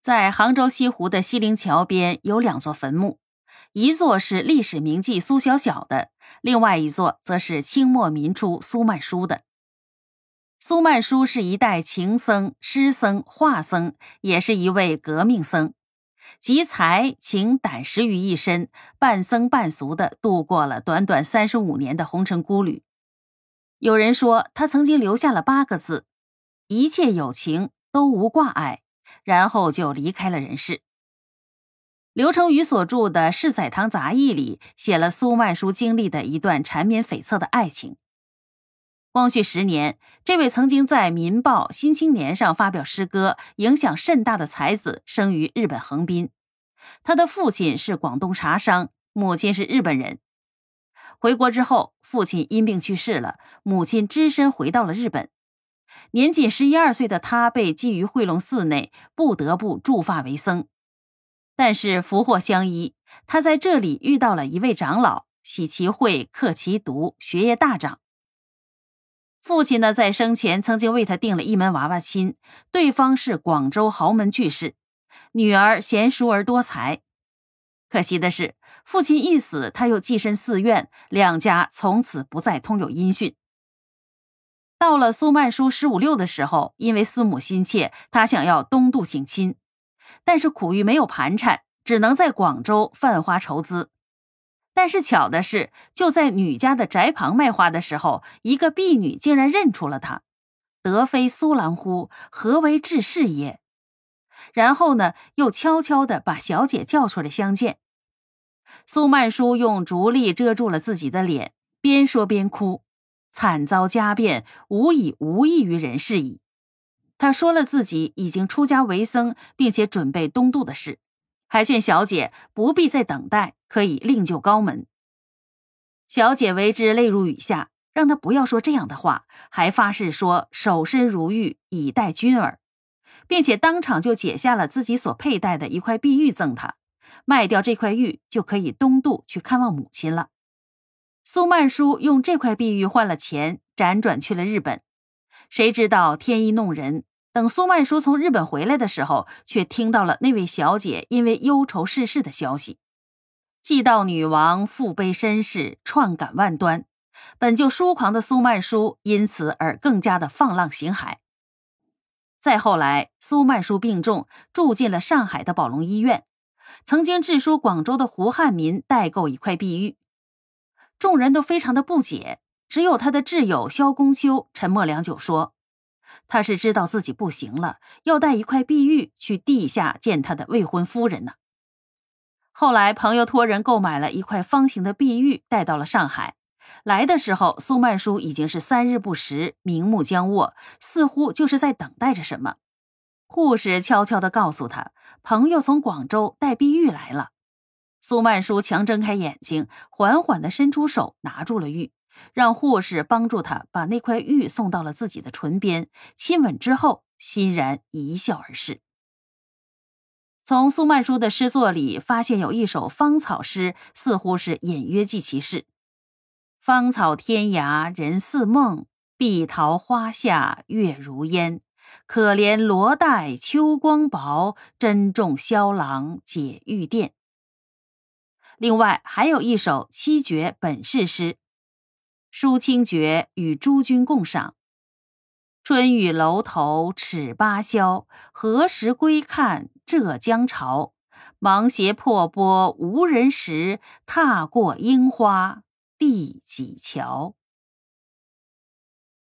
在杭州西湖的西泠桥边有两座坟墓，一座是历史名妓苏小小的，另外一座则是清末民初苏曼殊的。苏曼殊是一代情僧、诗僧、画僧，也是一位革命僧，集才情胆识于一身，半僧半俗的度过了短短三十五年的红尘孤旅。有人说，他曾经留下了八个字：“一切有情都无挂碍。”然后就离开了人世。刘承宇所著的《世载堂杂忆》里写了苏曼殊经历的一段缠绵悱恻的爱情。光绪十年，这位曾经在《民报》《新青年》上发表诗歌、影响甚大的才子生于日本横滨。他的父亲是广东茶商，母亲是日本人。回国之后，父亲因病去世了，母亲只身回到了日本。年仅十一二岁的他被寄于惠龙寺内，不得不驻发为僧。但是福祸相依，他在这里遇到了一位长老，喜其慧，克其毒，学业大涨。父亲呢，在生前曾经为他定了一门娃娃亲，对方是广州豪门巨士，女儿贤淑而多才。可惜的是，父亲一死，他又寄身寺院，两家从此不再通有音讯。到了苏曼殊十五六的时候，因为思母心切，他想要东渡省亲，但是苦于没有盘缠，只能在广州贩花筹资。但是巧的是，就在女家的宅旁卖花的时候，一个婢女竟然认出了他，德非苏兰乎？何为志士也？然后呢，又悄悄地把小姐叫出来相见。苏曼殊用竹笠遮住了自己的脸，边说边哭。惨遭家变，无以无益于人事矣。他说了自己已经出家为僧，并且准备东渡的事，还劝小姐不必再等待，可以另就高门。小姐为之泪如雨下，让他不要说这样的话，还发誓说守身如玉，以待君儿，并且当场就解下了自己所佩戴的一块碧玉赠他，卖掉这块玉就可以东渡去看望母亲了。苏曼殊用这块碧玉换了钱，辗转去了日本。谁知道天意弄人，等苏曼殊从日本回来的时候，却听到了那位小姐因为忧愁逝世的消息。既道女王腹背身世，创感万端，本就疏狂的苏曼殊因此而更加的放浪形骸。再后来，苏曼殊病重，住进了上海的宝龙医院。曾经致书广州的胡汉民代购一块碧玉。众人都非常的不解，只有他的挚友萧公修沉默良久，说：“他是知道自己不行了，要带一块碧玉去地下见他的未婚夫人呢。”后来，朋友托人购买了一块方形的碧玉，带到了上海。来的时候，苏曼殊已经是三日不食，明目僵卧，似乎就是在等待着什么。护士悄悄地告诉他，朋友从广州带碧玉来了。苏曼殊强睁开眼睛，缓缓地伸出手，拿住了玉，让护士帮助他把那块玉送到了自己的唇边，亲吻之后，欣然一笑而逝。从苏曼殊的诗作里发现有一首芳草诗，似乎是隐约记其事：“芳草天涯人似梦，碧桃花下月如烟。可怜罗带秋光薄，珍重萧郎解玉钿。”另外还有一首七绝本事诗，抒清绝与诸君共赏。春雨楼头尺八宵，何时归看浙江潮？芒鞋破波无人识，踏过樱花第几桥？